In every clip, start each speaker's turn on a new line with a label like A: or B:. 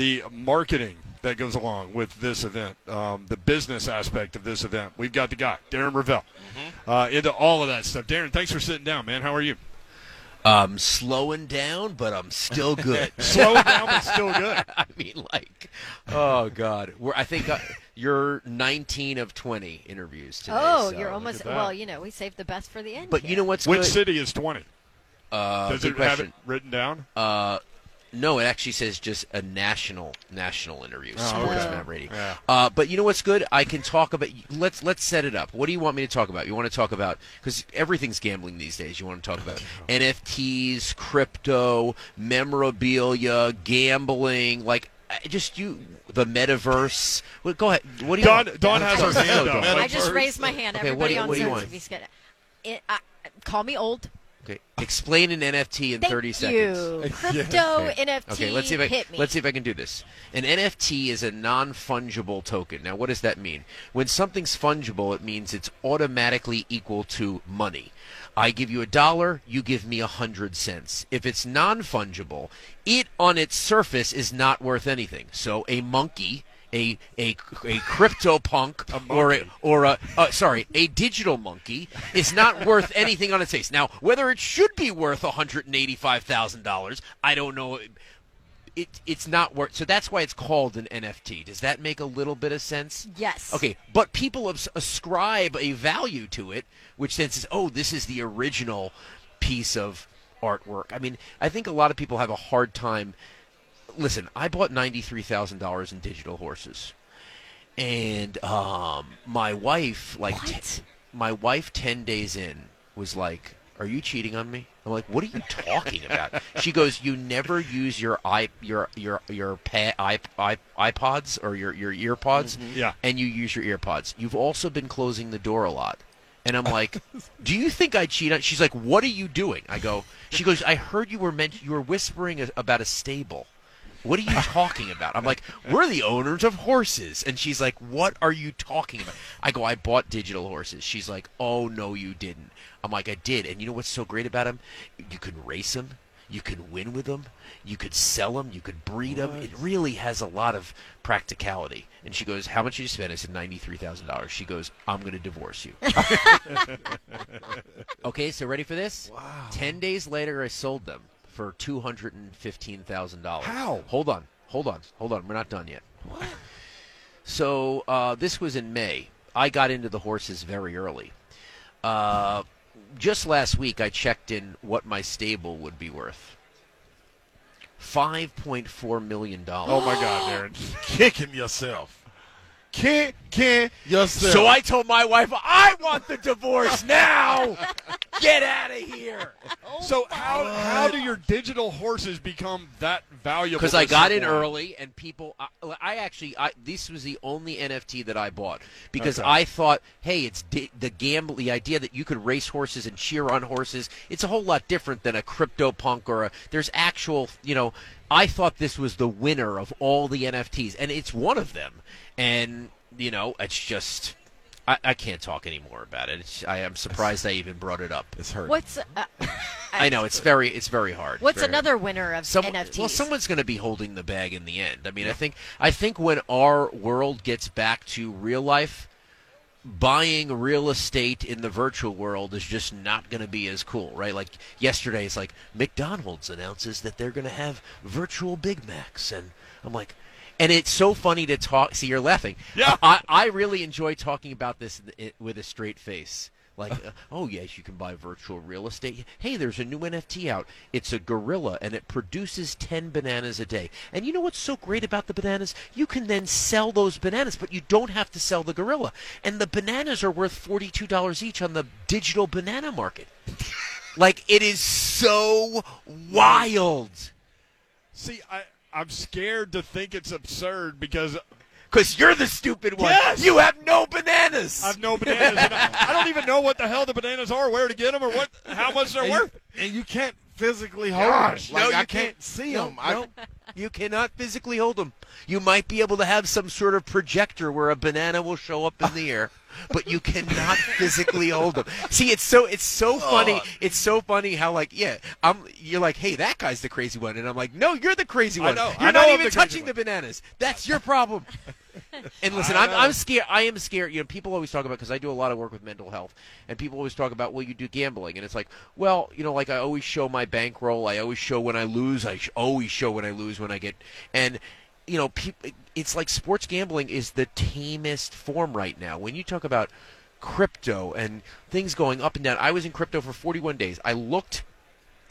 A: the marketing that goes along with this event, um, the business aspect of this event. We've got the guy, Darren Rovell, uh, into all of that stuff. Darren, thanks for sitting down, man. How are you?
B: I'm slowing down, but I'm still good.
A: Slowing down, but still good.
B: I mean, like, oh god, We're, I think uh, you're 19 of 20 interviews today.
C: Oh,
B: so-
C: you're almost. Well, you know, we saved the best for the end.
B: But
C: here.
B: you know what's
A: Which
B: good?
A: city is 20?
B: Uh,
A: Does
B: good
A: it have it written down?
B: Uh, no, it actually says just a national national interview,
A: Oh,
B: Sports
C: okay.
B: Map Radio.
A: Yeah.
B: Uh, but you know what's good? I can talk about. Let's let's set it up. What do you want me to talk about? You want to talk about because everything's gambling these days. You want to talk about NFTs, crypto, memorabilia, gambling, like. Just you, the metaverse. Well, go ahead. What do you?
A: Dawn-
B: want?
A: Dawn has
B: Go,
A: her hand up.
C: I just raised my hand.
B: Okay, what do
C: Everybody
B: you-
C: on
B: what do you
C: Zoom,
B: want?
C: if It, I, call me old.
B: Okay. Explain an NFT in
C: Thank
B: 30 seconds.
C: you. Crypto
B: Okay.
C: NFT.
B: Okay, let's see if I
C: hit me.
B: let's see if I can do this. An NFT is a non-fungible token. Now, what does that mean? When something's fungible, it means it's automatically equal to money. I give you a dollar, you give me a hundred cents. If it's non-fungible, it on its surface is not worth anything. So a monkey. A, a, a crypto punk or a, or a uh, sorry a digital monkey is not worth anything on its face. Now whether it should be worth one hundred and eighty five thousand dollars, I don't know. It it's not worth. So that's why it's called an NFT. Does that make a little bit of sense?
C: Yes.
B: Okay, but people abs- ascribe a value to it, which then says, "Oh, this is the original piece of artwork." I mean, I think a lot of people have a hard time. Listen, I bought ninety three thousand dollars in digital horses, and um, my wife, like,
C: What?
B: t- my wife, ten days in, was like, "Are you cheating on me?" I'm like, "What are you talking about?" She goes, "You never use your i your your your pa- i i iPods or your your earpods,
A: Yeah.
B: and you use your earpods. You've also been closing the door a lot." And I'm like, "Do you think I cheat on?" She's like, "What are you doing?" I go. She goes, "I heard you were meant you were whispering a- about a stable." What are you talking about? I'm like, we're the owners of horses. And she's like, what are you talking about? I go, I bought digital horses. She's like, oh, no, you didn't. I'm like, I did. And you know what's so great about them? You can race them. You can win with them. You could sell them. You could breed them. It really has a lot of practicality. And she goes, how much did you spend? I said, $93,000. She goes, I'm going to divorce you. okay, so ready for this? Wow. Ten days later, I sold them for two hundred and fifteen thousand dollars.
A: How?
B: Hold on, hold on, hold on. We're not done yet. What? So uh, this was in May. I got into the horses very early. Uh, just last week, I checked in what my stable would be worth. Five point four million dollars.
A: Oh, my God, Darren.
D: Kicking yourself. Kicking yourself.
B: So I told my wife, I want the divorce now. Get out of here.
A: Oh so how how do your digital horses become that valuable?
B: because I got in early and people. I, I actually, I this was the only NFT that I bought because
A: Okay.
B: I thought, hey, it's di- the gamble, the idea that you could race horses and cheer on horses. It's a whole lot different than a crypto punk or a. There's actual, you know. I thought this was the winner of all the NFTs, and it's one of them. And you know, it's just. I, I can't talk anymore about it. It's, I am surprised I even brought it up.
D: It's hurt.
C: What's uh,
B: I know it's very, it's very hard.
C: What's
B: Very hard.
C: another winner of
B: Some,
C: NFTs?
B: Well, someone's going to be holding the bag in the end. I mean, I think I think when our world gets back to real life, buying real estate in the virtual world is just not going to be as cool, right? Like yesterday, it's like McDonald's announces that they're going to have virtual Big Macs, and I'm like. And it's so funny to talk. See, you're laughing.
A: Yeah.
B: I, I really enjoy talking about this with a straight face. Like, uh, oh yes, you can buy virtual real estate. Hey, there's a new NFT out. It's a gorilla, and it produces ten bananas a day. And you know what's so great about the bananas? You can then sell those bananas, but you don't have to sell the gorilla. And the bananas are worth forty-two dollars each on the digital banana market. like, it is so wild.
A: See, I I'm scared to think it's absurd because
B: Because you're the stupid one.
A: Yes!
B: You have no bananas.
A: I've no bananas. I, I don't even know what the hell the bananas are, where to get them, or what how much they're
D: and
A: worth.
D: You, and you can't physically hold
A: Gosh,
D: them. Like
B: no,
D: I
B: you
D: can't see
B: no.
D: I,
B: no. you cannot physically hold them. You might be able to have some sort of projector where a banana will show up in the air, but you cannot physically hold them. See, it's so it's so funny. Oh. It's so funny how like yeah, I'm you're like, hey, that guy's the crazy one, and I'm like, no, you're the crazy one.
A: know.
B: You're
A: I
B: not
A: I'm
B: even
A: the
B: touching the bananas. That's your problem. And listen, I'm. I'm scared. I am scared. You know, people always talk about because I do a lot of work with mental health, and people always talk about, well, you do gambling, and it's like, well, you know, like I always show my bankroll. I always show when I lose. I sh- always show when I lose when I get, and you know, it's like sports gambling is the tamest form right now. When you talk about crypto and things going up and down, I was in crypto for 41 days. I looked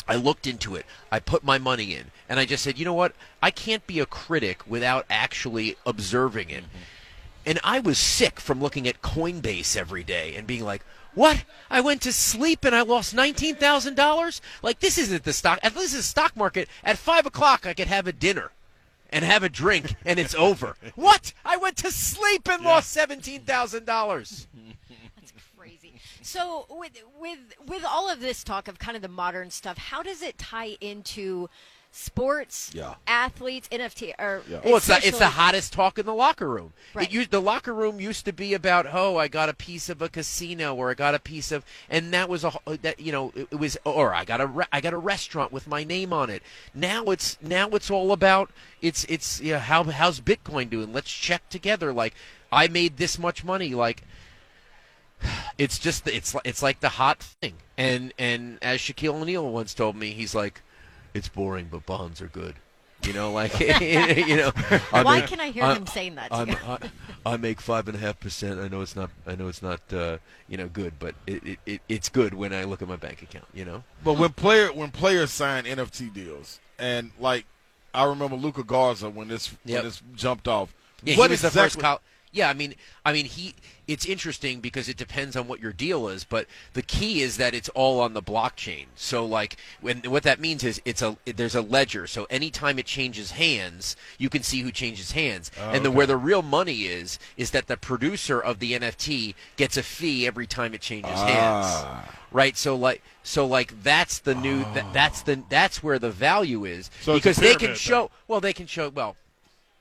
B: I looked into it. I put my money in, and I just said, you know what? I can't be a critic without actually observing it. And I was sick from looking at Coinbase every day and being like, what? I went to sleep and I lost nineteen thousand dollars. Like this isn't the stock. At least the stock market. At five o'clock, I could have a dinner and have a drink, and it's over. what? I went to sleep and lost seventeen thousand dollars.
C: That's crazy. So with with with all of this talk of kind of the modern stuff, how does it tie into sports,
D: Yeah.
C: athletes, NFT, or
D: Yeah.
B: Well, it's the, it's the hottest talk in the locker room.
C: Right.
B: It used, the locker room used to be about, oh, I got a piece of a casino, or I got a piece of, and that was a uh, that you know it, it was, or I got a re- I got a restaurant with my name on it. Now it's now it's all about it's it's yeah how how's Bitcoin doing? Let's check together. Like I made this much money. Like it's just it's it's like the hot thing. And and as Shaquille O'Neal once told me, he's like, it's boring, but bonds are good. You know, like you know. I
C: Why
B: make-
C: can I hear
B: I-
C: him saying that? To
B: I'm,
C: you?
B: I, I make five and a half percent. I know it's not. I know it's not. Uh, you know, good, but it, it, it it's good when I look at my bank account. You know.
D: But when player when players sign NFT deals, and like I remember Luka Garza when this
B: Yep.
D: when this jumped off.
B: Yeah,
D: what
B: he was the
D: exactly,
B: first. Col- yeah, I mean, I mean, he. It's interesting because it depends on what your deal is, but the key is that it's all on the blockchain. So, like, when what that means is it's a there's a ledger. So anytime it changes hands, you can see who changes hands. and the
A: okay.
B: where the real money is is that the producer of the NFT gets a fee every time it changes hands.
D: Ah.
B: Right, so like, so like that's the new. That, that's the that's where the value is
A: So
B: because they can show.
A: thing.
B: Well, they can show. Well,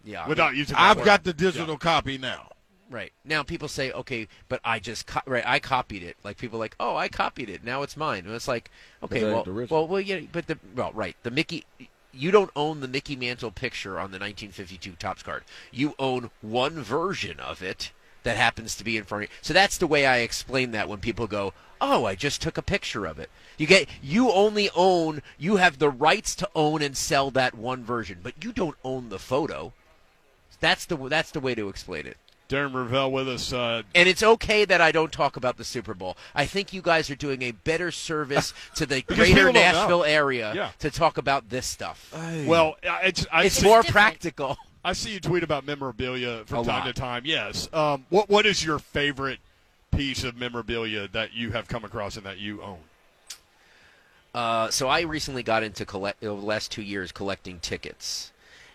B: yeah. I mean-
A: Without using that
D: I've
A: word.
D: got the digital copy now.
B: Right. Now people say, okay, but I just co- right, I copied it. Like people are like, oh, I copied it. Now it's mine. And it's like, okay, well, well, well, yeah, but the well, right, the Mickey. You don't own the Mickey Mantle picture on the 1952 Topps card. You own one version of it that happens to be in front of you. So that's the way I explain that when people go, "Oh, I just took a picture of it." You get you only own you have the rights to own and sell that one version, but you don't own the photo. That's the that's the way to explain it.
A: Darren Rovell with us. Uh,
B: And it's okay that I don't talk about the Super Bowl. I think you guys are doing a better service to the greater
A: people don't know.
B: Nashville area
A: Yeah.
B: to talk about this stuff.
A: well, it's, I
B: it's
A: see,
B: more
C: different.
B: practical.
A: I see you tweet about memorabilia from
B: A
A: time
B: lot.
A: to time. Yes. Um, what What is your favorite piece of memorabilia that you have come across and that you own?
B: Uh, so I recently got into collect over the last two years collecting tickets,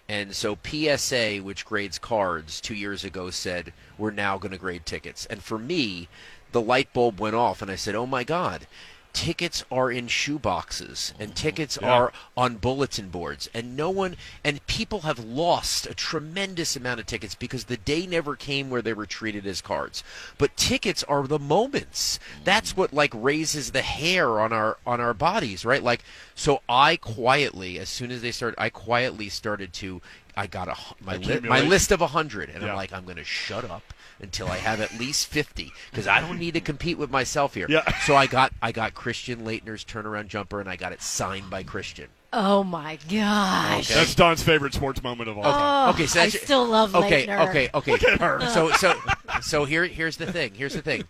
B: and so PSA, which grades cards, two years ago said we're now going to grade tickets, and for me, the light bulb went off, and I said, oh my god. Tickets are in shoeboxes and mm-hmm. tickets
A: Yeah.
B: are on bulletin boards, and no one and people have lost a tremendous amount of tickets because the day never came where they were treated as cards. But tickets are the moments. That's mm-hmm. what like raises the hair on our on our bodies, right? Like so I quietly as soon as they started I quietly started to I got a my li- my list of 100 and
A: Yeah.
B: I'm like I'm going to shut up until I have at least 50 because I don't need to compete with myself here.
A: Yeah.
B: So I got I got Christian Laettner's turnaround jumper and I got it signed by Christian.
C: Oh my gosh!
B: Okay.
A: That's Don's favorite sports moment of all time.
C: Oh,
B: Okay, so oh,
C: I
B: that's-
C: still love
B: Okay,
C: Laettner.
B: okay, okay. So, so, so here, here's the thing. Here's the thing.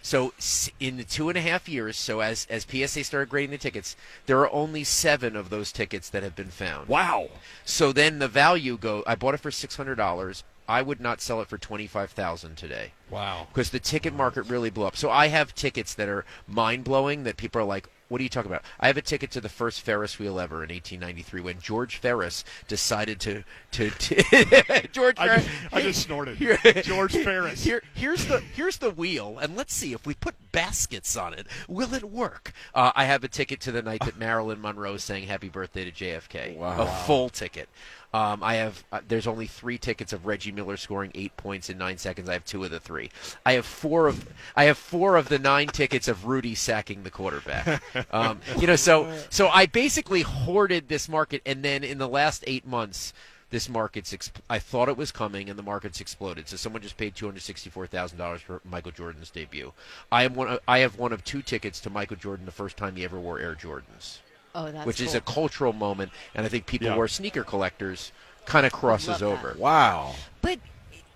B: So, in the two and a half years, so as as PSA started grading the tickets, there are only seven of those tickets that have been found.
A: Wow.
B: So then the value go. I bought it for six hundred dollars. I would not sell it for twenty five thousand today
A: Wow.
B: because the ticket market really blew up. So I have tickets that are mind blowing that people are like, What are you talking about? I have a ticket to the first Ferris wheel ever in 1893 when George Ferris decided to to, to George
A: I
B: Ferris.
A: just, I just snorted.
B: Here-
A: George Ferris.
B: Here, here's the here's the wheel, and let's see if we put baskets on it, will it work? Uh, I have a ticket to the night that Marilyn Monroe sang "Happy Birthday" to JFK.
D: Wow.
B: A full ticket. Um, I have. Uh, there's only three tickets of Reggie Miller scoring eight points in nine seconds. I have two of the three. I have four of. I have four of the nine tickets of Rudy sacking the quarterback. Um, you know, so so I basically hoarded this market, and then in the last eight months this market's exp- I thought it was coming and the market's exploded. So someone just paid two hundred sixty-four thousand dollars for Michael Jordan's debut. I am one. Of, I have one of two tickets to Michael Jordan the first time he ever wore Air Jordans,
C: Oh, that's
B: which is a cultural moment, and I think people
A: Yeah.
B: who are sneaker collectors kind of crosses over.
D: Wow.
C: But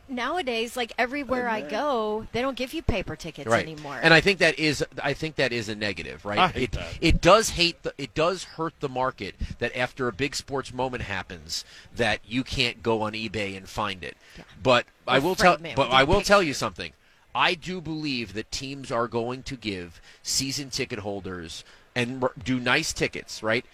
C: nowadays, like everywhere I go, they don't give you paper tickets
B: Right,
C: anymore.
B: and I think that is I think that is a negative, right?
A: I hate
B: it,
A: that.
B: it does hate the it does hurt the market that after a big sports moment happens that you can't go on eBay and find it. But I will tell but
C: i a
B: I will tell you something. I do believe that teams are going to give season ticket holders and do nice tickets, right?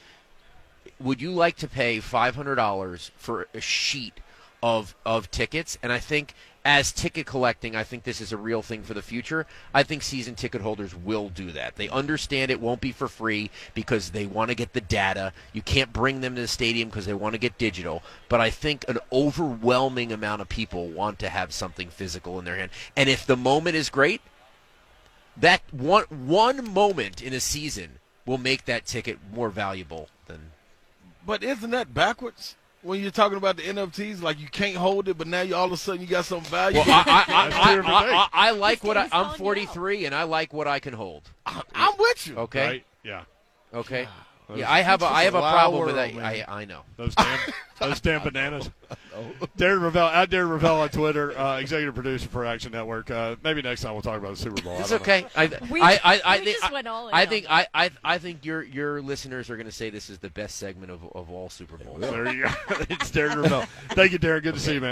B: Would you like to pay five hundred dollars for a sheet of of tickets? And I think as ticket collecting, I think this is a real thing for the future. I think season ticket holders will do that. They understand it won't be for free because they want to get the data. You can't bring them to the stadium because they want to get digital. But I think an overwhelming amount of people want to have something physical in their hand. And if the moment is great, that one one moment in a season will make that ticket more valuable than
D: But isn't that backwards? When you're talking about the NFTs, like you can't hold it, but now you all of a sudden you got some value.
B: Well, I, I, I, I, I. I, I like what I, I'm 43 and I like what I can hold.
D: I'm with you.
B: Okay,
A: Right? Yeah.
B: okay. Yeah, I have a I have a
D: a wild
B: problem with that. I I know.
A: Those damn, those damn bananas. Darren Rovell, at Darren Rovell on Twitter, uh, executive producer for Action Network. Uh, maybe next time we'll talk about the Super Bowl.
B: It's
A: don't
B: okay. I,
C: We-
B: I, I, I
C: we
B: think,
C: just
B: I-
C: went all in
B: I think. I, I, I think your your listeners are going to say this is the best segment of, of all Super Bowls.
A: There you go. it's Darren Rovell. Thank you, Darren. Good to see you, man.